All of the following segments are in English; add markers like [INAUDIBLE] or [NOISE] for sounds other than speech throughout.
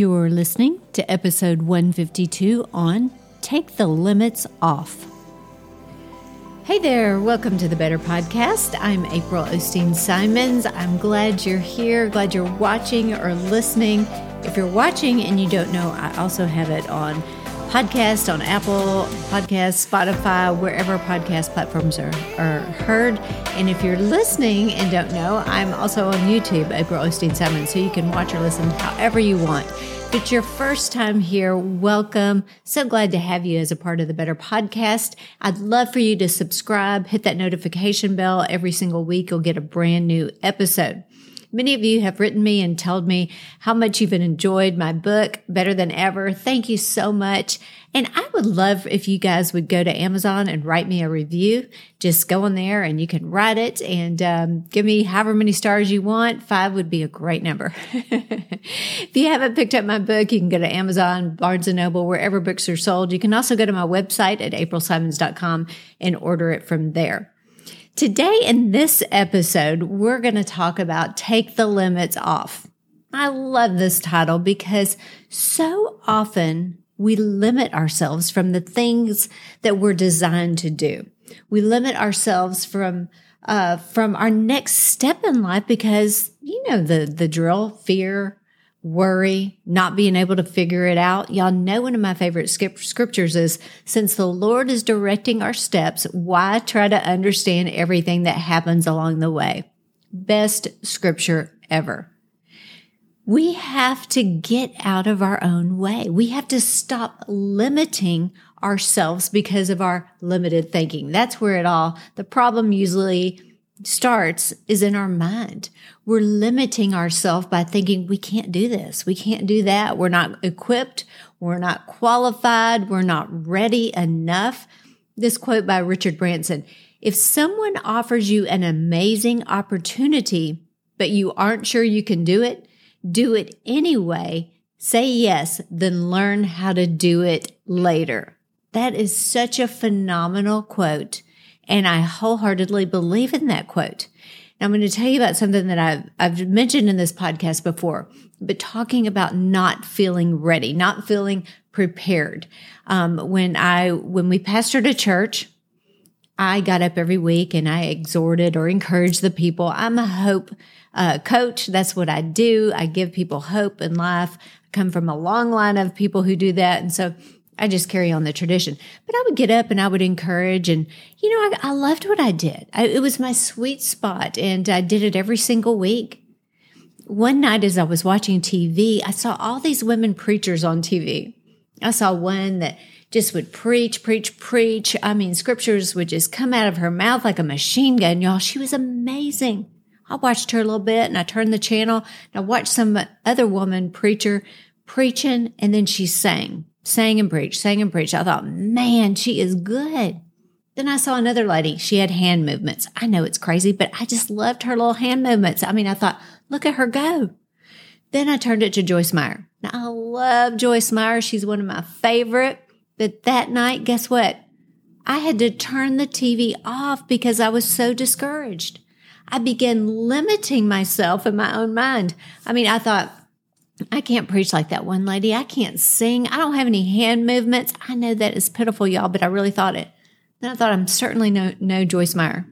You're listening to episode 152 on Take the Limits Off. Hey there, welcome to the Better Podcast. I'm April Osteen Simons. I'm glad you're here, glad you're watching or listening. If you're watching and you don't know, I also have it on podcast on Apple Podcasts, Spotify, wherever podcast platforms are, are heard. And if you're listening and don't know, I'm also on YouTube, April Osteen Simon, so you can watch or listen however you want. If it's your first time here, welcome. So glad to have you as a part of the Better Podcast. I'd love for you to subscribe, hit that notification bell. Every single week, you'll get a brand new episode. Many of you have written me and told me how much you've enjoyed my book, Better Than Ever. Thank you so much. And I would love if you guys would go to Amazon and write me a review. Just go on there and you can write it and um, give me however many stars you want. Five would be a great number. [LAUGHS] if you haven't picked up my book, you can go to Amazon, Barnes and Noble, wherever books are sold. You can also go to my website at aprilsimons.com and order it from there. Today, in this episode, we're going to talk about Take the Limits Off. I love this title because so often we limit ourselves from the things that we're designed to do. We limit ourselves from uh, from our next step in life because you know the the drill, fear, worry, not being able to figure it out. Y'all know one of my favorite scriptures is since the Lord is directing our steps, why try to understand everything that happens along the way? Best scripture ever. We have to get out of our own way. We have to stop limiting ourselves because of our limited thinking. That's where it all, the problem usually starts is in our mind. We're limiting ourselves by thinking we can't do this. We can't do that. We're not equipped. We're not qualified. We're not ready enough. This quote by Richard Branson. If someone offers you an amazing opportunity, but you aren't sure you can do it, do it anyway. Say yes, then learn how to do it later. That is such a phenomenal quote and I wholeheartedly believe in that quote. Now, I'm going to tell you about something that I've, I've mentioned in this podcast before, but talking about not feeling ready, not feeling prepared. Um, when I, when we pastored a church, I got up every week and I exhorted or encouraged the people. I'm a hope uh, coach. That's what I do. I give people hope in life. I come from a long line of people who do that. And so I just carry on the tradition. But I would get up and I would encourage, and you know, I, I loved what I did. I, it was my sweet spot, and I did it every single week. One night, as I was watching TV, I saw all these women preachers on TV. I saw one that just would preach, preach, preach. I mean, scriptures would just come out of her mouth like a machine gun, y'all. She was amazing. I watched her a little bit and I turned the channel and I watched some other woman preacher preaching and then she sang sang and preached, sang and preached. I thought, man, she is good. Then I saw another lady. She had hand movements. I know it's crazy, but I just loved her little hand movements. I mean, I thought, look at her go. Then I turned it to Joyce Meyer. Now, I love Joyce Meyer. She's one of my favorite. But that night, guess what? I had to turn the TV off because I was so discouraged. I began limiting myself in my own mind. I mean, I thought, I can't preach like that one lady. I can't sing. I don't have any hand movements. I know that is pitiful, y'all, but I really thought it. Then I thought I'm certainly no, no Joyce Meyer.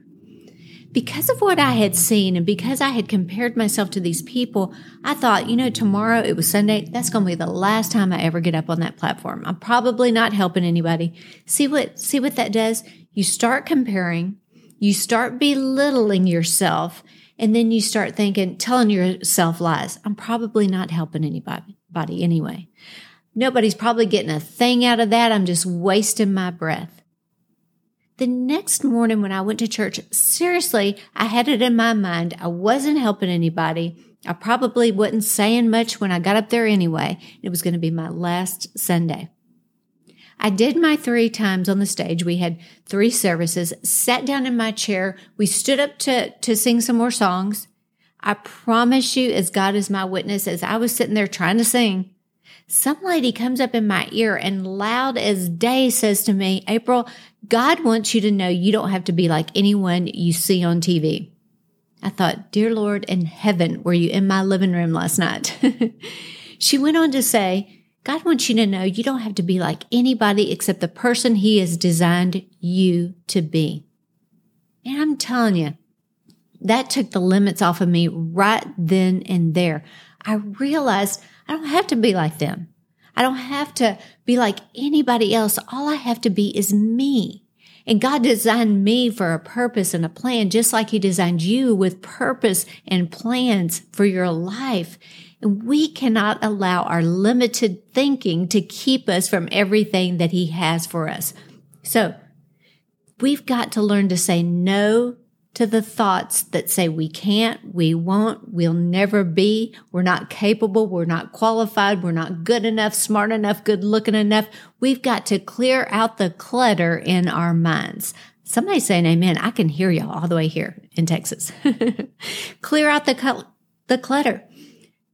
Because of what I had seen and because I had compared myself to these people, I thought, you know, tomorrow it was Sunday. That's going to be the last time I ever get up on that platform. I'm probably not helping anybody. See what, see what that does? You start comparing, you start belittling yourself, and then you start thinking, telling yourself lies. I'm probably not helping anybody anyway. Nobody's probably getting a thing out of that. I'm just wasting my breath. The next morning when I went to church, seriously, I had it in my mind. I wasn't helping anybody. I probably wasn't saying much when I got up there anyway. It was going to be my last Sunday. I did my three times on the stage. We had three services, sat down in my chair. We stood up to, to sing some more songs. I promise you, as God is my witness, as I was sitting there trying to sing, some lady comes up in my ear and loud as day says to me, April, God wants you to know you don't have to be like anyone you see on TV. I thought, Dear Lord in heaven, were you in my living room last night? [LAUGHS] She went on to say, God wants you to know you don't have to be like anybody except the person He has designed you to be. And I'm telling you, that took the limits off of me right then and there. I realized I don't have to be like them. I don't have to be like anybody else. All I have to be is me. And God designed me for a purpose and a plan, just like He designed you with purpose and plans for your life. And we cannot allow our limited thinking to keep us from everything that He has for us. So we've got to learn to say no to the thoughts that say we can't, we won't, we'll never be, we're not capable, we're not qualified, we're not good enough, smart enough, good looking enough. We've got to clear out the clutter in our minds. Somebody saying amen. I can hear y'all all the way here in Texas. [LAUGHS] clear out the, the clutter.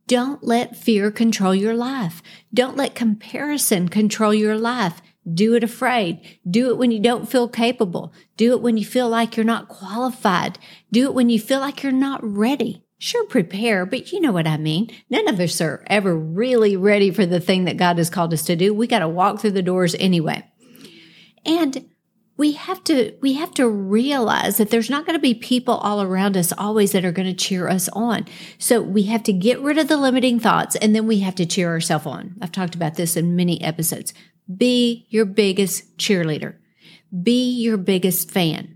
Don't let fear control your life. Don't let comparison control your life. Do it afraid. Do it when you don't feel capable. Do it when you feel like you're not qualified. Do it when you feel like you're not ready. Sure, prepare, but you know what I mean. None of us are ever really ready for the thing that God has called us to do. We got to walk through the doors anyway. And we have to we have to realize that there's not going to be people all around us always that are going to cheer us on. So we have to get rid of the limiting thoughts and then we have to cheer ourselves on. I've talked about this in many episodes. Be your biggest cheerleader. Be your biggest fan.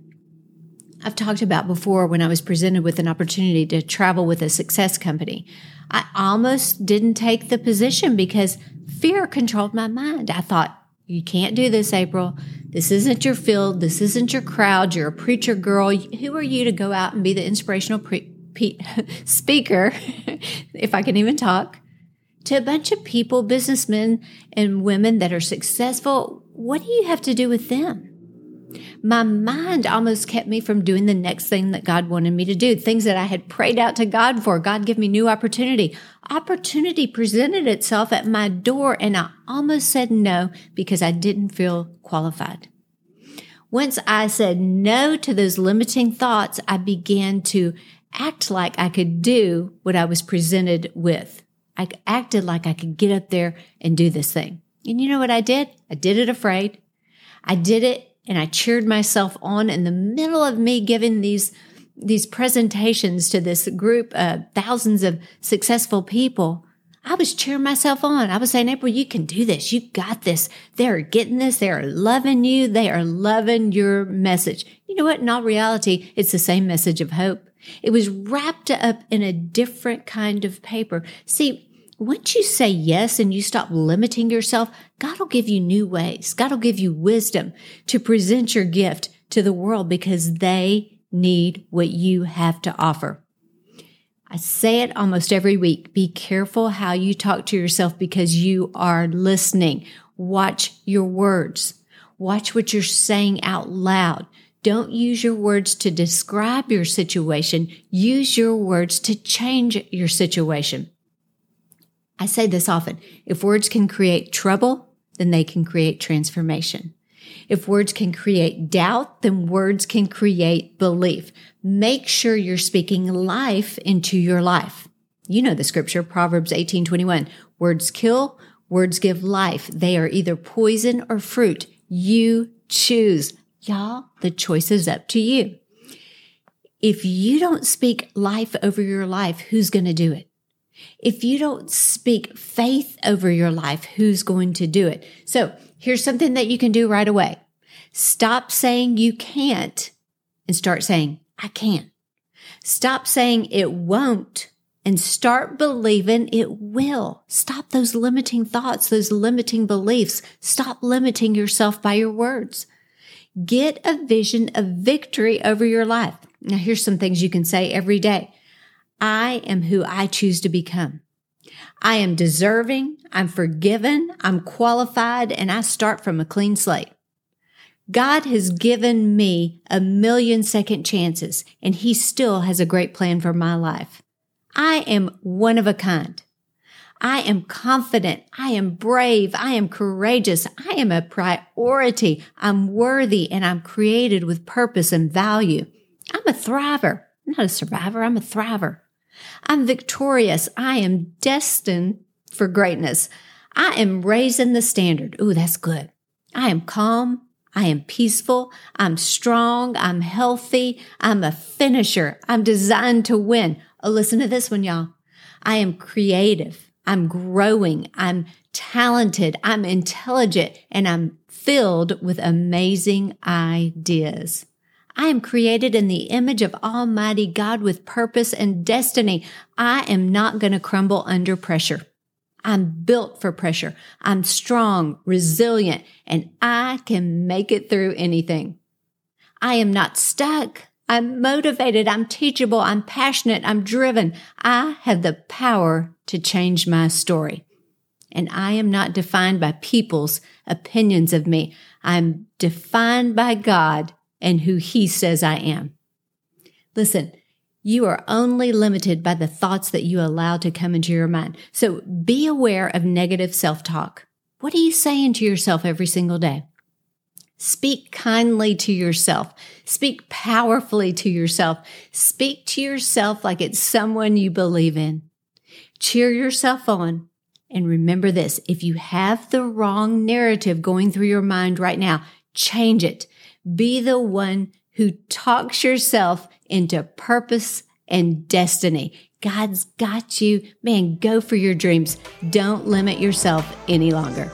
I've talked about before when I was presented with an opportunity to travel with a success company. I almost didn't take the position because fear controlled my mind. I thought, you can't do this, April. This isn't your field. This isn't your crowd. You're a preacher girl. Who are you to go out and be the inspirational pre- pe- [LAUGHS] speaker, [LAUGHS] if I can even talk? To a bunch of people, businessmen and women that are successful, what do you have to do with them? My mind almost kept me from doing the next thing that God wanted me to do, things that I had prayed out to God for. God, give me new opportunity. Opportunity presented itself at my door, and I almost said no because I didn't feel qualified. Once I said no to those limiting thoughts, I began to act like I could do what I was presented with. I acted like I could get up there and do this thing. And you know what I did? I did it afraid. I did it and I cheered myself on in the middle of me giving these these presentations to this group of thousands of successful people. I was cheering myself on. I was saying, April, you can do this. You got this. They're getting this. They are loving you. They are loving your message. You know what? In all reality, it's the same message of hope. It was wrapped up in a different kind of paper. See, once you say yes and you stop limiting yourself, God will give you new ways. God will give you wisdom to present your gift to the world because they need what you have to offer. I say it almost every week. Be careful how you talk to yourself because you are listening. Watch your words. Watch what you're saying out loud. Don't use your words to describe your situation. Use your words to change your situation. I say this often. If words can create trouble, then they can create transformation. If words can create doubt, then words can create belief. Make sure you're speaking life into your life. You know the scripture, Proverbs 18, 21. Words kill, words give life. They are either poison or fruit. You choose. Y'all, the choice is up to you. If you don't speak life over your life, who's going to do it? If you don't speak faith over your life, who's going to do it? So here's something that you can do right away. Stop saying you can't and start saying, I can. Stop saying it won't and start believing it will. Stop those limiting thoughts, those limiting beliefs. Stop limiting yourself by your words. Get a vision of victory over your life. Now, here's some things you can say every day. I am who I choose to become. I am deserving, I'm forgiven, I'm qualified, and I start from a clean slate. God has given me a million second chances, and He still has a great plan for my life. I am one of a kind. I am confident. I am brave. I am courageous. I am a priority. I'm worthy and I'm created with purpose and value. I'm a thriver. I'm not a survivor. I'm a thriver. I'm victorious. I am destined for greatness. I am raising the standard. Ooh, that's good. I am calm. I am peaceful. I'm strong. I'm healthy. I'm a finisher. I'm designed to win. Oh, listen to this one, y'all. I am creative. I'm growing. I'm talented. I'm intelligent and I'm filled with amazing ideas. I am created in the image of Almighty God with purpose and destiny. I am not going to crumble under pressure. I'm built for pressure. I'm strong, resilient, and I can make it through anything. I am not stuck. I'm motivated. I'm teachable. I'm passionate. I'm driven. I have the power to change my story. And I am not defined by people's opinions of me. I'm defined by God and who he says I am. Listen, you are only limited by the thoughts that you allow to come into your mind. So be aware of negative self talk. What are you saying to yourself every single day? Speak kindly to yourself. Speak powerfully to yourself. Speak to yourself like it's someone you believe in. Cheer yourself on. And remember this if you have the wrong narrative going through your mind right now, change it. Be the one who talks yourself into purpose and destiny. God's got you. Man, go for your dreams. Don't limit yourself any longer.